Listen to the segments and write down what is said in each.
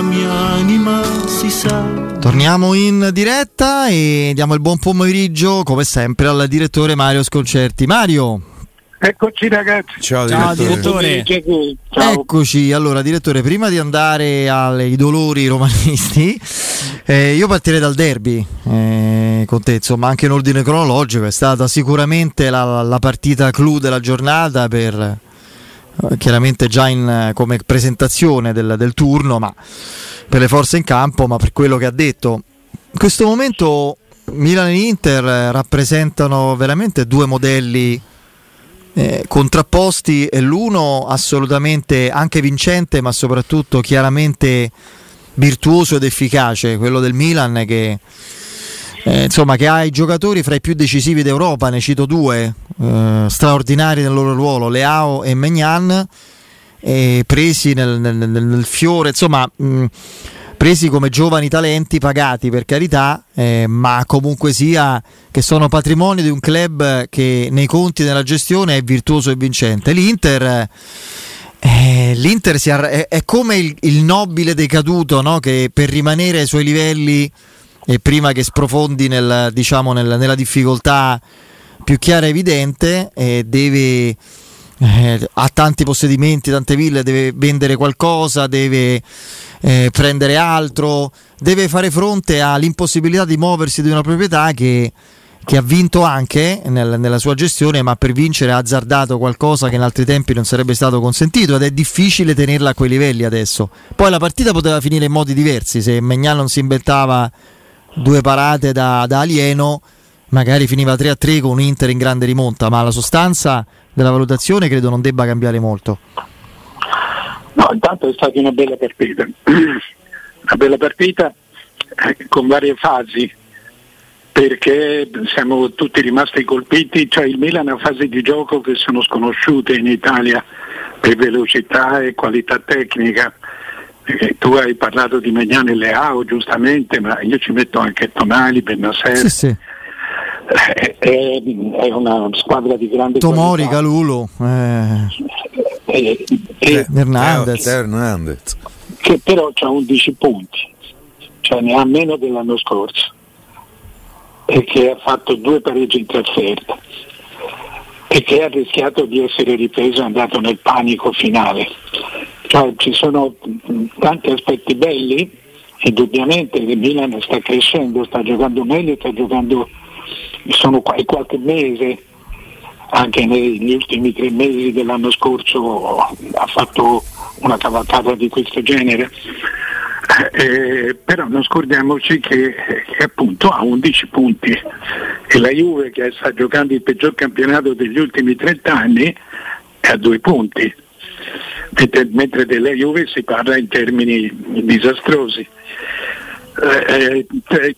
la mia anima si sa. Torniamo in diretta e diamo il buon pomeriggio, come sempre, al direttore Mario Sconcerti. Mario. Eccoci ragazzi. Ciao, Ciao, direttore. direttore. Eccoci, allora direttore, prima di andare ai dolori romanisti, eh, io partirei dal derby eh, con te, insomma anche in ordine cronologico, è stata sicuramente la, la partita clou della giornata per eh, chiaramente già in, come presentazione del, del turno, ma per le forze in campo, ma per quello che ha detto. In questo momento Milan e Inter rappresentano veramente due modelli eh, contrapposti e l'uno assolutamente anche vincente, ma soprattutto chiaramente virtuoso ed efficace, quello del Milan che, eh, insomma, che ha i giocatori fra i più decisivi d'Europa, ne cito due, eh, straordinari nel loro ruolo, Leao e Megnan, presi nel, nel, nel, fiore, insomma... Mh, presi come giovani talenti pagati per carità, eh, ma comunque sia che sono patrimonio di un club che nei conti della gestione è virtuoso e vincente. L'Inter, eh, l'Inter arra- è, è, come il, il nobile decaduto no? che per rimanere ai suoi livelli e prima che sprofondi nel, diciamo, nel, nella difficoltà più chiara e evidente eh, deve eh, ha tanti possedimenti, tante ville, deve vendere qualcosa, deve eh, prendere altro, deve fare fronte all'impossibilità di muoversi di una proprietà che, che ha vinto anche nel, nella sua gestione, ma per vincere ha azzardato qualcosa che in altri tempi non sarebbe stato consentito ed è difficile tenerla a quei livelli adesso. Poi la partita poteva finire in modi diversi, se Megnan non si inventava due parate da, da alieno, magari finiva 3-3 con un Inter in grande rimonta, ma la sostanza della valutazione credo non debba cambiare molto. No, intanto è stata una bella partita, una bella partita eh, con varie fasi perché siamo tutti rimasti colpiti, cioè il Milan ha fasi di gioco che sono sconosciute in Italia per velocità e qualità tecnica. Eh, tu hai parlato di Megnani e Leao giustamente, ma io ci metto anche Tonali, Benasser. Sì, sì. Eh, è, è, una squadra di grande Tomori, qualità. Galulo. Eh. E, e Hernandez. Hernandez. che però ha 11 punti, cioè ne ha meno dell'anno scorso e che ha fatto due pareggi in trasferta e che ha rischiato di essere ripreso e andato nel panico finale. Cioè, ci sono tanti aspetti belli, indubbiamente il Milan sta crescendo, sta giocando meglio, sta giocando, sono qualche mese anche negli ultimi tre mesi dell'anno scorso ha fatto una cavalcata di questo genere. Eh, però non scordiamoci che, che, appunto ha 11 punti e la Juve che sta giocando il peggior campionato degli ultimi 30 anni è a due punti, mentre, mentre della Juve si parla in termini disastrosi. Eh, eh,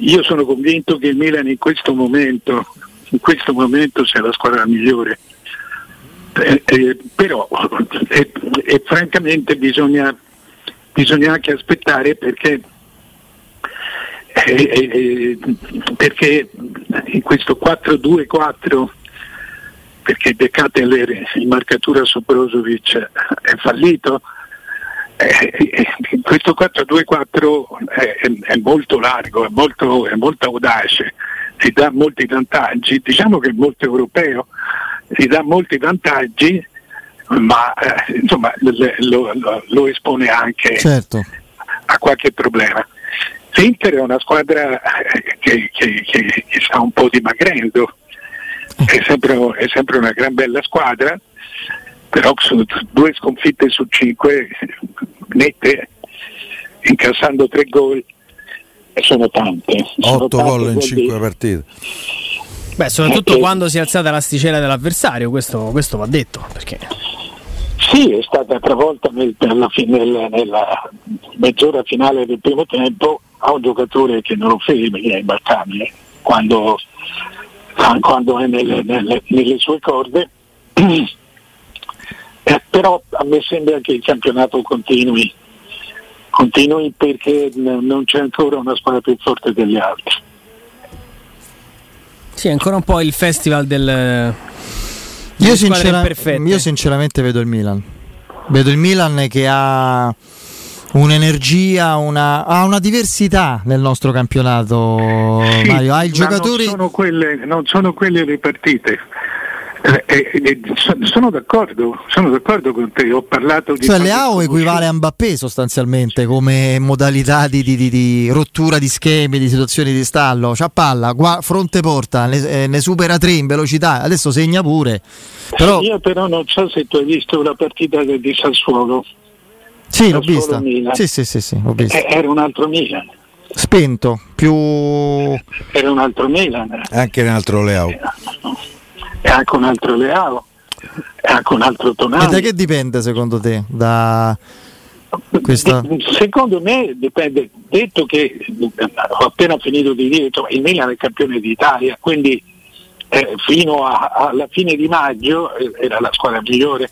io sono convinto che il Milan in questo momento in questo momento sia la squadra migliore. Eh, eh, però eh, eh francamente bisogna, bisogna, anche aspettare perché, perché in questo 4-2-4 perché De Cateler in marcatura su Brozovic è fallito questo 4-2-4 è, è, molto largo, è molto, è molto audace ti dà molti vantaggi, diciamo che è molto europeo, ti dà molti vantaggi, ma eh, insomma lo, lo, lo, espone anche certo. a qualche problema. L'Inter è una squadra eh, che, che, che, che sta un po' dimagrendo, è sempre, è sempre, una gran bella squadra, però su due sconfitte su cinque nette, incassando tre gol sono tante. 8 gol in 5 partite. Beh, soprattutto eh, quando si è alzata l'asticella dell'avversario, questo, questo va detto. Perché... Sì, è stata travolta nel, nella, nella, nella, mezz'ora finale del primo tempo a un giocatore che non lo fermi, che è imbarcabile, quando, quando è nelle, nelle, nelle sue corde. Eh, però a me sembra che il campionato continui continui perché non c'è ancora una squadra più forte delle altre. Sì, è ancora un po' il festival del... Io, sincera- io sinceramente vedo il Milan. Vedo il Milan che ha un'energia, una, ha una diversità nel nostro campionato, sì, Mario. Ha i giocatori. Non sono, quelle, non sono quelle le partite. Eh, eh, eh sono, d'accordo, sono d'accordo con te, ho parlato di... Cioè Leao equivale a Mbappé sostanzialmente come modalità di, di, di, di, rottura di schemi, di situazioni di stallo, c'ha palla, gua, fronte porta, ne, eh, ne, supera tre in velocità, adesso segna pure. Però... Io però non so se tu hai visto la partita di Sassuolo. Sì, l'ho vista. Sì, sì, sì, sì, l'ho vista. Era un altro Milan. Spento, più... Era un altro Milan. Anche un altro Leao e anche un altro Leao e anche un altro Tonali. E da che dipende secondo te? Da questa... Secondo me dipende, detto che ho appena finito di dire, insomma, il Milan è campione d'Italia, quindi eh, fino a, alla fine di maggio eh, era la squadra migliore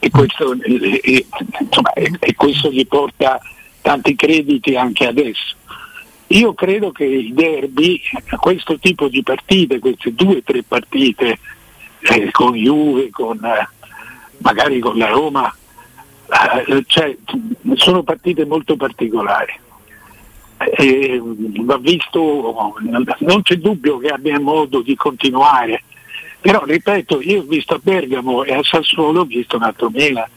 e questo, eh, eh insomma, e questo gli porta tanti crediti anche adesso. Io credo che il derby, questo tipo di partite, queste due o tre partite eh, con Juve, con, eh, magari con la Roma, eh, cioè, sono partite molto particolari. va visto, non c'è dubbio che abbia modo di continuare, però ripeto, io ho visto a Bergamo e a Sassuolo ho visto un altro Milan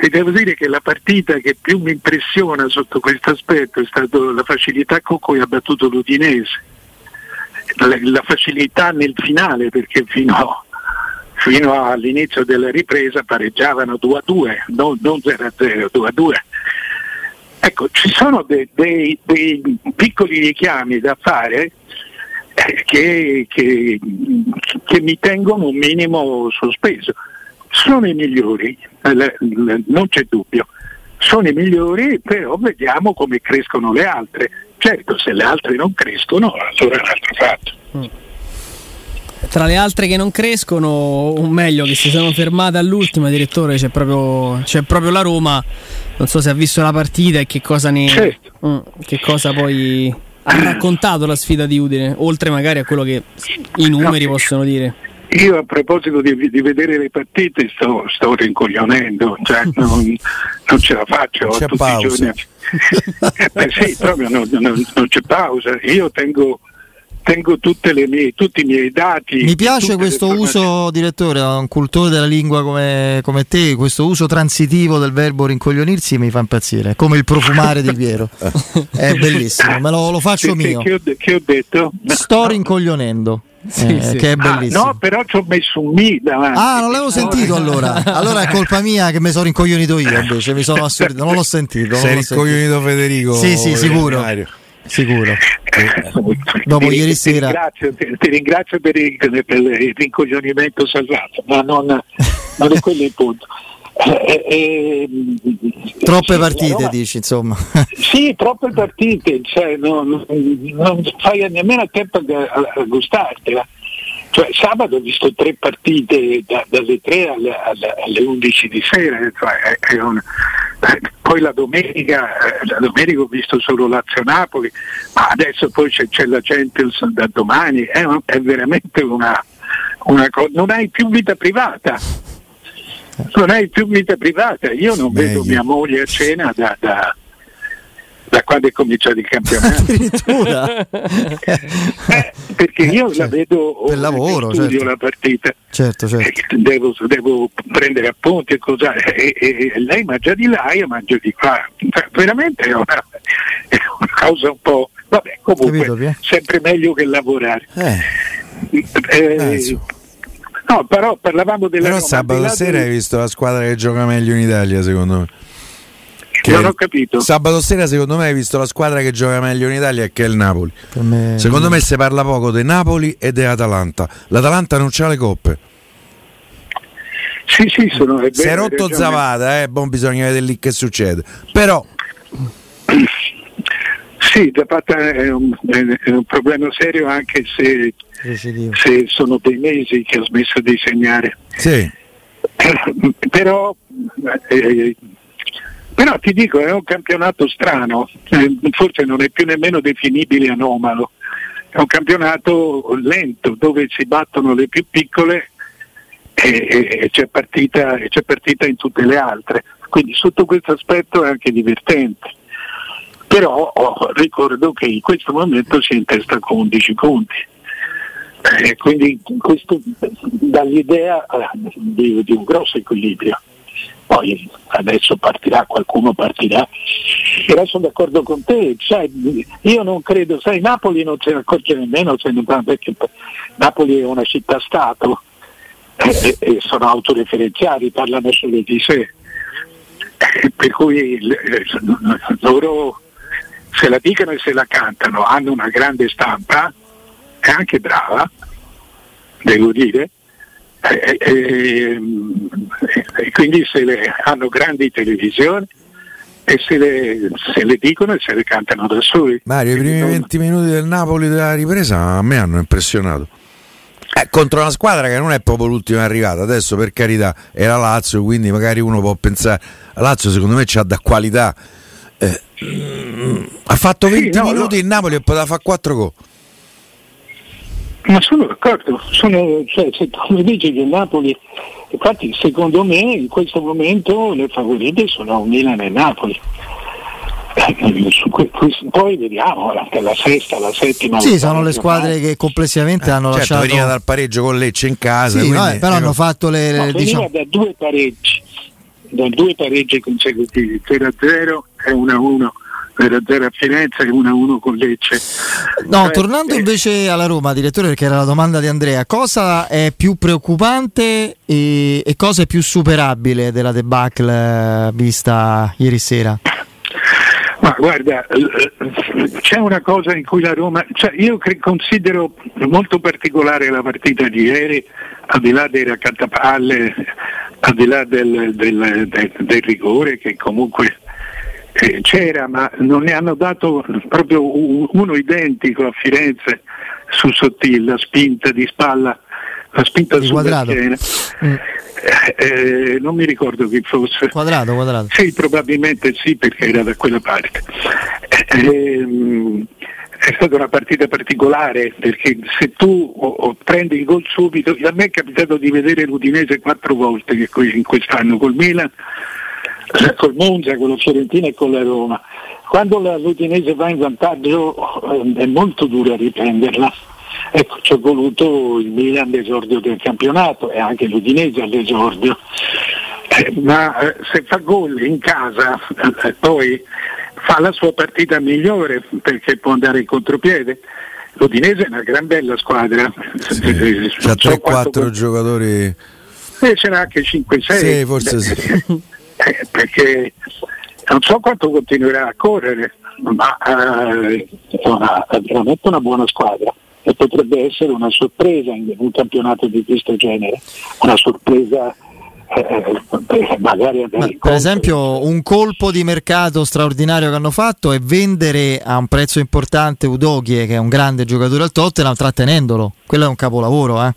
e devo dire che la partita che più mi impressiona sotto questo aspetto è stata la facilità con cui ha battuto l'Udinese, la, la facilità nel finale perché fino, fino, all'inizio della ripresa pareggiavano 2 a 2, non, non 0 a 0, 2 a 2. Ecco, ci sono dei, dei, dei piccoli richiami da fare che, che, che mi tengono un minimo sospeso sono i migliori, eh, non c'è dubbio, sono i migliori, però vediamo come crescono le altre. Certo, se le altre non crescono, allora è un altro fatto. Mm. Tra le altre che non crescono, o meglio, che si sono fermate all'ultima, direttore, c'è proprio, c'è proprio la Roma. Non so se ha visto la partita e che cosa ne. Certo. Mm, che cosa poi ha raccontato la sfida di Udine, oltre magari a quello che i numeri no, possono dire. Io a proposito di, di, vedere le partite sto, sto rincoglionendo, cioè non, non, ce la faccio c'è tutti pausa. i giorni. Eh, sì, proprio non, non, non, c'è pausa. Io tengo, tengo mie, tutti i miei dati. Mi piace questo uso, direttore, un cultore della lingua come, come, te, questo uso transitivo del verbo rincoglionirsi mi fa impazzire, come il profumare di Piero. È bellissimo, me lo, lo faccio mio. Che ho, che ho detto? Sto rincoglionendo. Sì, eh, sì. Che è bellissimo. Ah, no, però ci ho messo un mi davanti. Ah, non l'avevo sentito allora. Allora è colpa mia che mi sono rincoglionito io invece. Mi sono assurdo, non l'ho sentito. Sei rincoglionito Federico? Sì, sì, sicuro. Sicuro. Dopo ti, ieri sera. Ti ringrazio, ti, ti ringrazio per, il, per il rincoglionimento salvato, ma non, non è quello il punto. Eh, eh, troppe sì, partite Roma, dici insomma sì troppe partite cioè, non, non, fai nemmeno a tempo a, a gustartela cioè, sabato ho visto tre partite da, dalle 3 alle, alle, alle, 11 di sera cioè, è, è un, eh, poi la domenica, eh, la domenica ho visto solo Lazio-Napoli ma adesso poi c'è, c'è la Champions da domani è, è veramente una, una cosa non hai più vita privata non hai più vita privata. Io non Meglio. vedo mia moglie a cena da, da quando è cominciato il campionato. eh, perché io sì. la vedo per lavoro, studio certo. la partita. Certo, certo. Eh, devo, devo, prendere appunti e cosa. E, e, e, lei mangia di là, io mangio di qua. Cioè, veramente è una, è una cosa un po'. Vabbè, comunque Capito, sempre meglio che lavorare. Eh. Eh, eh No, però parlavamo della Però Roma, sabato sera hai visto la squadra che gioca meglio in Italia, secondo me. Che non ho capito. Sabato sera, secondo me, hai visto la squadra che gioca meglio in Italia, che è il Napoli. Me... Secondo me si parla poco di Napoli e dell'Atalanta. L'Atalanta non c'ha le coppe. Sì, sì, sono. È si è rotto Zavada, eh, bon, bisogna vedere lì che succede. Però. Sì, Zapata è un, è un problema serio anche se se sono dei mesi che ho smesso di segnare. Sì. però, eh, però ti dico, è un campionato strano, eh, forse non è più nemmeno definibile anomalo, è un campionato lento dove si battono le più piccole e, e- e c'è, partita, e c'è partita in tutte le altre. Quindi sotto questo aspetto è anche divertente. Però oh, ricordo che in questo momento si è in testa con 11 punti. Eh, quindi questo dà l'idea eh, di, di un grosso equilibrio. Poi adesso partirà, qualcuno partirà. Però sono d'accordo con te, cioè, io non credo, sai, Napoli non se ne accorge nemmeno perché Napoli è una città-stato eh, e sono autoreferenziali, parlano solo di sé. Per cui loro se la dicono e se la cantano, hanno una grande stampa, è anche brava, devo dire, e, e- e quindi se le, hanno grandi televisioni e se le, se le dicono e se le cantano da soli. Mario, i primi Quindi non- 20 minuti del Napoli della ripresa a me hanno impressionato. Eh, contro una squadra che non è proprio l'ultima arrivata, adesso per carità è la Lazio, quindi magari uno può pensare, la Lazio secondo me c'ha da qualità. Eh, mm, ha fatto Sì, 20 no, minuti no. il Napoli e poteva fare 4 gol. Ma sono d'accordo, sono, cioè, se tu mi dici che il Napoli, infatti secondo me in questo momento le favorite sono Milan e Napoli. Eh, que- Poi vediamo la, la sesta, la settima. Sì, sono le squadre che complessivamente hanno certo, lasciato. veniva dal pareggio con Lecce in casa. Sì, quindi- vabbè, però eh, hanno fatto le, le- veniva diciamo, da due pareggi, da due pareggi consecutivi, 0-0 e 1-1, 0-0 a Firenze e 1-1 con Lecce. No, Cioè, tornando eh, invece alla Roma, direttore, perché era la domanda di Andrea, cosa è più preoccupante e, e cosa è più superabile della debacle vista ieri sera? Ma guarda, c'è una cosa in cui la Roma, cioè io considero molto particolare la partita di ieri, al di là dei raccattapalle, al di là del, del- del- del rigore che comunque eh, c'era, ma non ne hanno dato proprio uno identico a Firenze su Sottil, la spinta di spalla, la spinta Di sulla Quadrato. schiena. Mm. Eh, eh, non mi ricordo chi fosse. Quadrato, quadrato. Sì, probabilmente sì, perché era da quella parte. Ehm, è stata una partita particolare perché se tu o- o prendi il gol subito, a me è capitato di vedere l'Udinese quattro volte in quest'anno col Milan, eh, col Monza, con la Fiorentina e con la Roma. Quando la- l'Udinese va in vantaggio eh, è molto dura riprenderla. Ecco, ci è voluto il Milan all'esordio del campionato e anche l'Udinese all'esordio. Eh, ma eh, se fa gol in casa eh, poi fa la sua partita migliore perché può andare in contropiede. L'Udinese è una gran bella squadra. Eh, C'ha non so 3-4 quanto- giocatori. eh, c'era anche 5-6. Sì, forse sì. Eh, perché non so quanto continuerà a correre, ma eh, è, una, è veramente una buona squadra e potrebbe essere una sorpresa in un campionato di questo genere, una sorpresa eh, eh, magari Ma, per esempio, un colpo di mercato straordinario che hanno fatto è vendere a un prezzo importante Udogie, che è un grande giocatore al Tottenham, trattenendolo. Quello è un capolavoro, eh.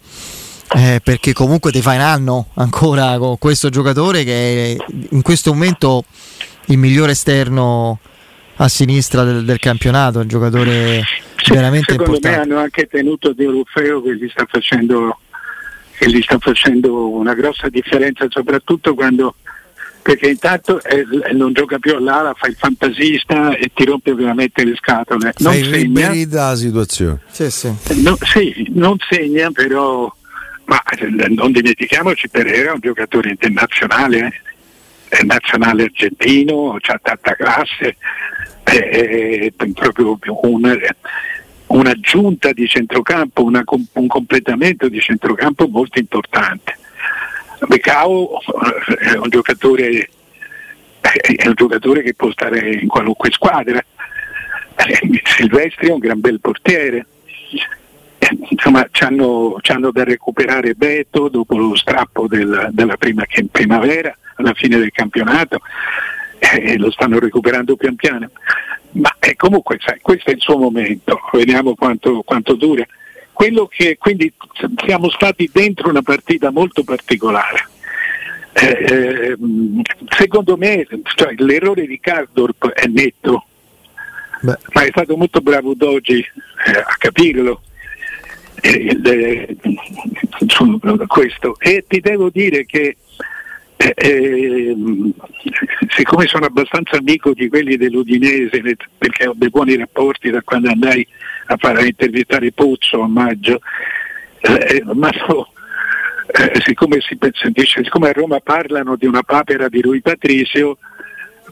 Eh, perché comunque ti fai un anno ancora con questo giocatore che è in questo momento il migliore esterno a sinistra del, del campionato, un giocatore Sì, veramente secondo me importante. hanno anche tenuto De Orfeo che gli sta facendo che gli sta facendo una grossa differenza soprattutto quando perché intanto eh, non gioca più all'ala, fa il fantasista e ti rompe veramente le scatole. Non Fai segna, la situazione. Sì, sì. no- sì, non segna però, ma eh, non dimentichiamoci Pereira è un giocatore internazionale, eh, nazionale argentino, ha tanta classe, è, proprio un, un'aggiunta di centrocampo, una un completamento di centrocampo molto importante. Becao eh, è un giocatore è un giocatore che può stare in qualunque squadra. Eh, Silvestri è un gran bel portiere. Eh, Insomma, c'hanno, c'hanno da recuperare Beto dopo lo strappo del- della prima primavera, alla fine del campionato, e lo stanno recuperando pian piano. Ma eh, comunque, sai, questo è il suo momento, vediamo quanto, quanto dura. Quello che, quindi siamo stati dentro una partita molto particolare. Eh, eh, secondo me cioè, l'errore di Cardorp è netto, Beh. ma è stato molto bravo Dogi eh, a capirlo. Eh, le- su questo. E ti devo dire che eh, eh, siccome sono abbastanza amico di quelli dell'Udinese ne- perché ho dei buoni rapporti da quando andai a fare a intervistare Pozzo a maggio eh, ma so- eh, siccome, si dice, siccome a Roma parlano di una papera di Rui Patricio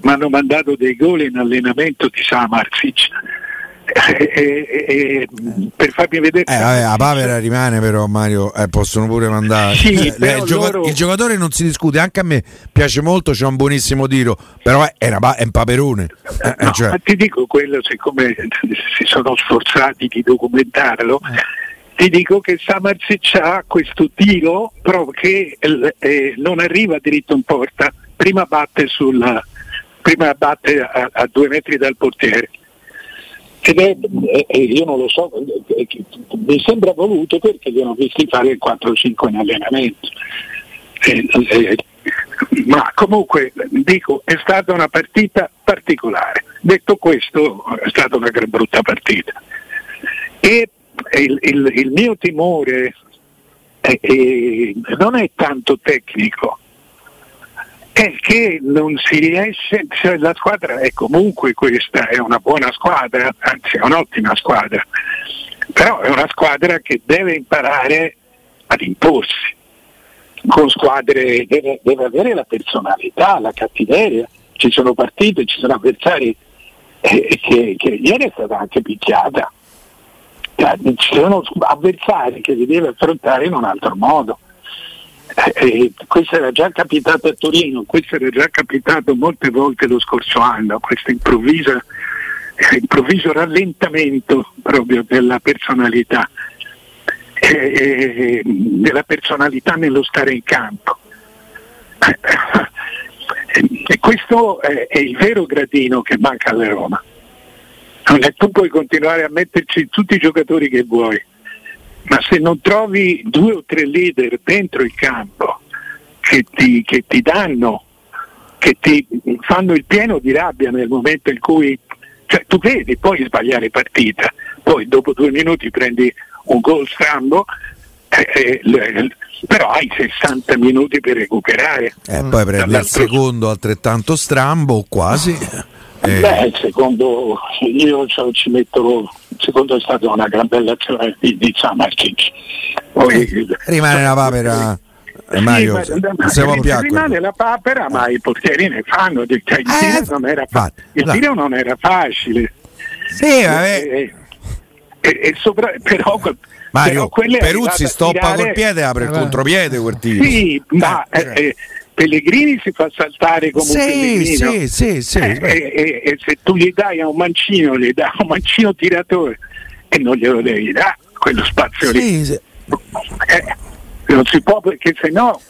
mi hanno mandato dei gol in allenamento di Samarzic Eh, eh, eh, per farmi vedere Eh, vabbè, la papera rimane però Mario, eh, possono pure mandare. Sì, Eh, il, gioca- loro- il giocatore non si discute, anche a me piace molto, c'è un buonissimo tiro, però è, una è un paperone. No, cioè, ti dico quello, siccome si sono sforzati di documentarlo, ti dico che Samarzic ha questo tiro proprio che non arriva dritto in porta, prima batte, sul, prima batte a, a due metri dal portiere. Ed è, eh, eh, io non lo so, eh, eh, mi sembra voluto perché li ho visti fare il 4-5 in allenamento. Eh, eh, ma comunque dico è stata una partita particolare. Detto questo, è stata una gran brutta partita. E il, il- il mio timore è- non è tanto tecnico, che non si riesce, cioè la squadra è comunque questa, è una buona squadra, anzi è un'ottima squadra, però è una squadra che deve imparare ad imporsi con squadre deve, deve avere la personalità, la cattiveria. Ci sono partite, ci sono avversari eh, che, che ieri è stata anche picchiata. Cioè, Ci sono avversari che li deve affrontare in un altro modo. Eh, eh, questo era già capitato a Torino, questo era già capitato molte volte lo scorso anno, questo improvvisa- eh, improvviso rallentamento proprio della personalità eh, della personalità nello stare in campo. E questo è, il vero gradino che manca alla Roma. Tu puoi continuare a metterci tutti i giocatori che vuoi, ma se non trovi due o tre leader dentro il campo che ti, che ti danno, che ti fanno il pieno di rabbia nel momento in cui cioè, tu vedi, puoi sbagliare partita, poi dopo due minuti prendi un gol strambo, eh, eh, l- però hai 60 minuti per recuperare. eh, poi prendi il secondo altrettanto strambo, quasi. Eh, Beh, il secondo, io ci- metto, il secondo è stata una gran bella azione di, di Samartic. Poi, rimane una papera. eh, Sì, Mario, ma- se- ma- se può rimane piacque. la papera, ma i portieri ne fanno. Il tiro, Eh, non, era fa- il là. tiro non era facile. Sì, vabbè. Eh, e- e sopra- però, però Mario, è Peruzzi stoppa tirare- col piede e apre il contropiede quel tiro. Sì, ma Eh, eh, eh, Pellegrini si fa saltare come un Sì, pellegrino. sì, sì, sì. Eh, e, e- e se tu gli dai a un mancino, gli dai a un mancino tiratore e non glielo devi dare quello spazio lì. Sì, sì. Eh, non si può perché se no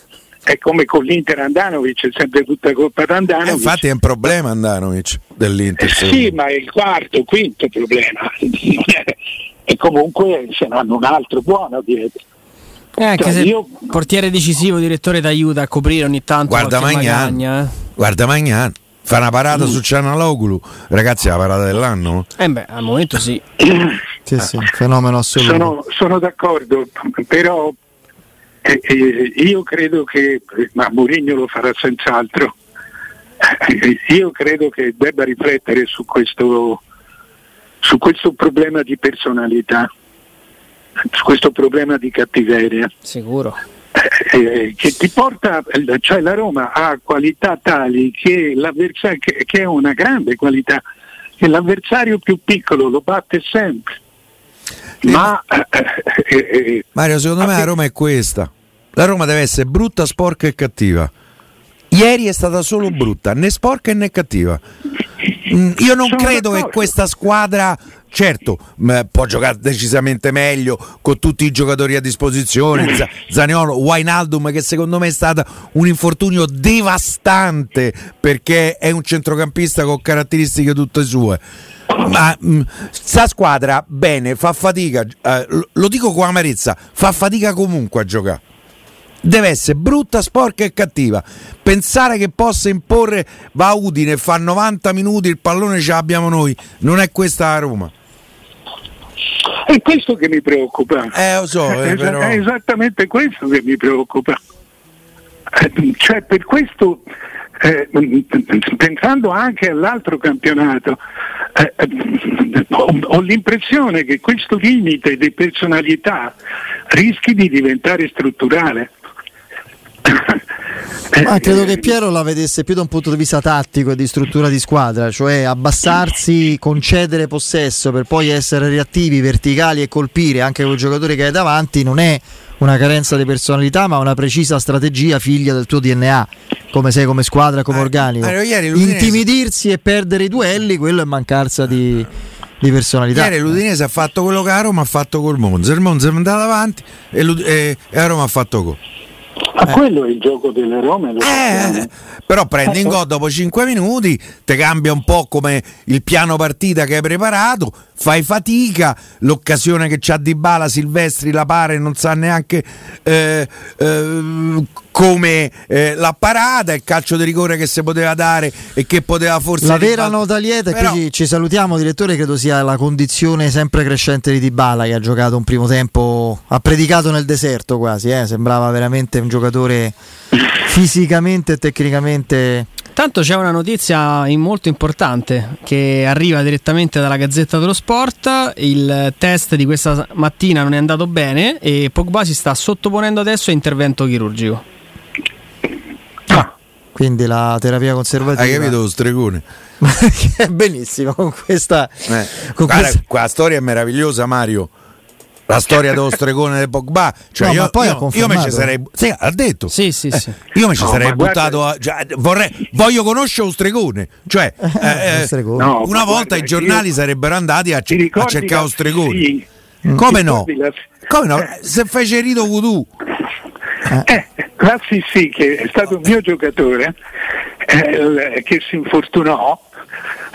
è come con l'Inter Andanovic, è sempre tutta colpa di Eh, Andanovic. infatti è un problema Andanovic dell'Inter. Eh, sì, ma è il quarto, quinto problema. E comunque ce n'hanno un altro buono dietro. Eh, anche Cioè, se io- portiere decisivo, direttore, ti aiuta a coprire ogni tanto. Guarda Magnan, magagna, eh. guarda Magnan, fa una parata su Cianaloglu, ragazzi, è la parata dell'anno. Eh beh, al momento sì. Sì, sì, fenomeno assoluto. Sono, sono d'accordo, però eh, eh, io credo che, ma Mourinho lo farà senz'altro, eh, io credo che debba riflettere su questo, su questo problema di personalità, questo problema di cattiveria. Sicuro. eh, che ti porta, cioè la Roma ha qualità tali che, l'avversario, che, che è una grande qualità, che l'avversario più piccolo lo batte sempre. Ma eh, eh, eh, Mario, secondo me la Roma è questa. La Roma deve essere brutta, sporca e cattiva. Ieri è stata solo brutta, né sporca né cattiva. Mm, Io non Sono credo che d'accordo. questa squadra, certo, mh, può giocare decisamente meglio con tutti i giocatori a disposizione. Z- Zaniolo, Wijnaldum, che secondo me è stato un infortunio devastante perché è un centrocampista con caratteristiche tutte sue. Ma mh, sta squadra bene, fa fatica, eh, lo- dico con amarezza, fa fatica comunque a giocare deve essere brutta, sporca e cattiva. Pensare che possa imporre va Udine fa 90 minuti il pallone ce l'abbiamo noi, non è questa la Roma. È questo che mi preoccupa. Eh, so, eh, è, però... è esattamente questo che mi preoccupa. Eh, cioè, per questo, eh, pensando anche all'altro campionato, eh, ho, ho l'impressione che questo limite di personalità rischi di diventare strutturale. Ma credo che Piero la vedesse più da un punto di vista tattico e di struttura di squadra, cioè abbassarsi, concedere possesso per poi essere reattivi, verticali e colpire anche quel giocatore che hai davanti non è una carenza di personalità, ma una precisa strategia figlia del tuo DNA, come sei come squadra, come Eh, organico. Intimidirsi e perdere i duelli, quello è mancanza di, di personalità. Ieri l'Udinese ha fatto quello che a Roma ha fatto col Monza. Il Monza è andato avanti e, e- e a Roma ha fatto gol. Ma quello è il gioco delle Rome. Eh, però prendi in gol dopo 5 minuti, ti cambia un po' come il piano partita che hai preparato, fai fatica, l'occasione che c'ha di Bala Silvestri la pare non sa neanche eh, eh, come eh, l'ha parata, il calcio di rigore che si poteva dare e che poteva forse... La vera ribaltare. nota lieta, e Però- qui ci, ci salutiamo direttore, credo sia la condizione sempre crescente di Dybala che ha giocato un primo tempo, ha predicato nel deserto quasi, eh, sembrava veramente un giocatore fisicamente e tecnicamente... Tanto c'è una notizia in- molto importante che arriva direttamente dalla Gazzetta dello Sport. Il test di questa mattina non è andato bene e Pogba si sta sottoponendo adesso a intervento chirurgico. Quindi la terapia conservativa. Hai capito lo stregone? Benissimo, con questa... Eh. Con Guarda, questa- qua la storia è meravigliosa, Mario. La storia dello stregone del Pogba. Cioè No, io, poi io, io me ci sarei. Sì, ha detto. Sì, sì, Eh, sì. Io mi ci No, sarei buttato. A, cioè, vorrei, voglio conoscere lo stregone. Cioè, eh, eh, stregone. No, una volta guarda, i giornali io- sarebbero andati a, a cercare lo stregone. sì. Come ricordi la- Come no? Se fece rito voodoo. Eh, la Sissi, che è stato un mio giocatore, eh, che si infortunò,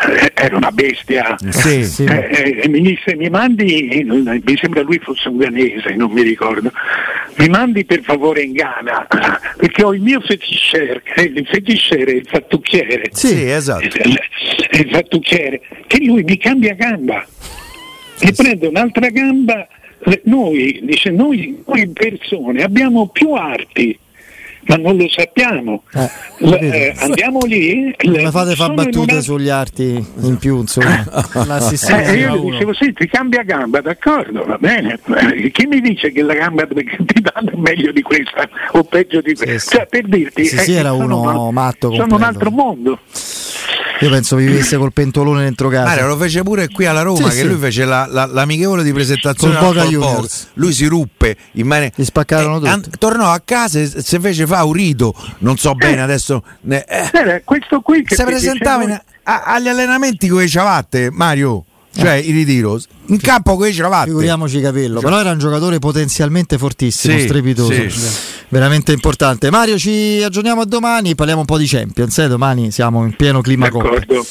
eh, era una bestia. Sì. Sì. Eh, eh, e mi disse mi mandi, mi sembra lui fosse un ghanese, non mi ricordo, mi mandi per favore in Ghana perché ho il mio fetisciere, eh, il fetisciere è il fattucchiere, Sì, esatto. è il fattucchiere, che lui mi cambia gamba e prende un'altra gamba, eh, noi, dice, noi, noi persone abbiamo più arti. Ma non lo sappiamo. Eh, L- eh, andiamo lì. Mi fate fare sono battute una- sugli arti in più, insomma. Sissi eh, io gli dicevo, sì, ti cambia gamba, d'accordo, va bene. Eh, Chi mi dice che la gamba ti danno è meglio di questa o peggio di questa? Sì, sì. Cioè, per dirti, Sì, sì, eh, era sono uno una- matto Sono un altro mondo. Io penso vivesse col pentolone dentro casa. Mario lo fece pure qui alla Roma, Sì, che sì. lui fece la- la- l'amichevole di presentazione Col Boca Juniors. Lui si ruppe in maniera. Gli spaccarono Eh, tutti. tornò a casa e si fece fa un rito. Non so bene adesso. ne- eh, questo qui che si presentava dicevo- in- a- agli allenamenti con le ciabatte, Mario. Cioè il ritiro. In campo con le ciabatte. Figuriamoci capello, però era un giocatore potenzialmente fortissimo, Sì, strepitoso, sì. veramente importante. Mario, ci aggiorniamo a domani, parliamo un po' di Champions, eh? domani siamo in pieno clima Coppa. D'accordo.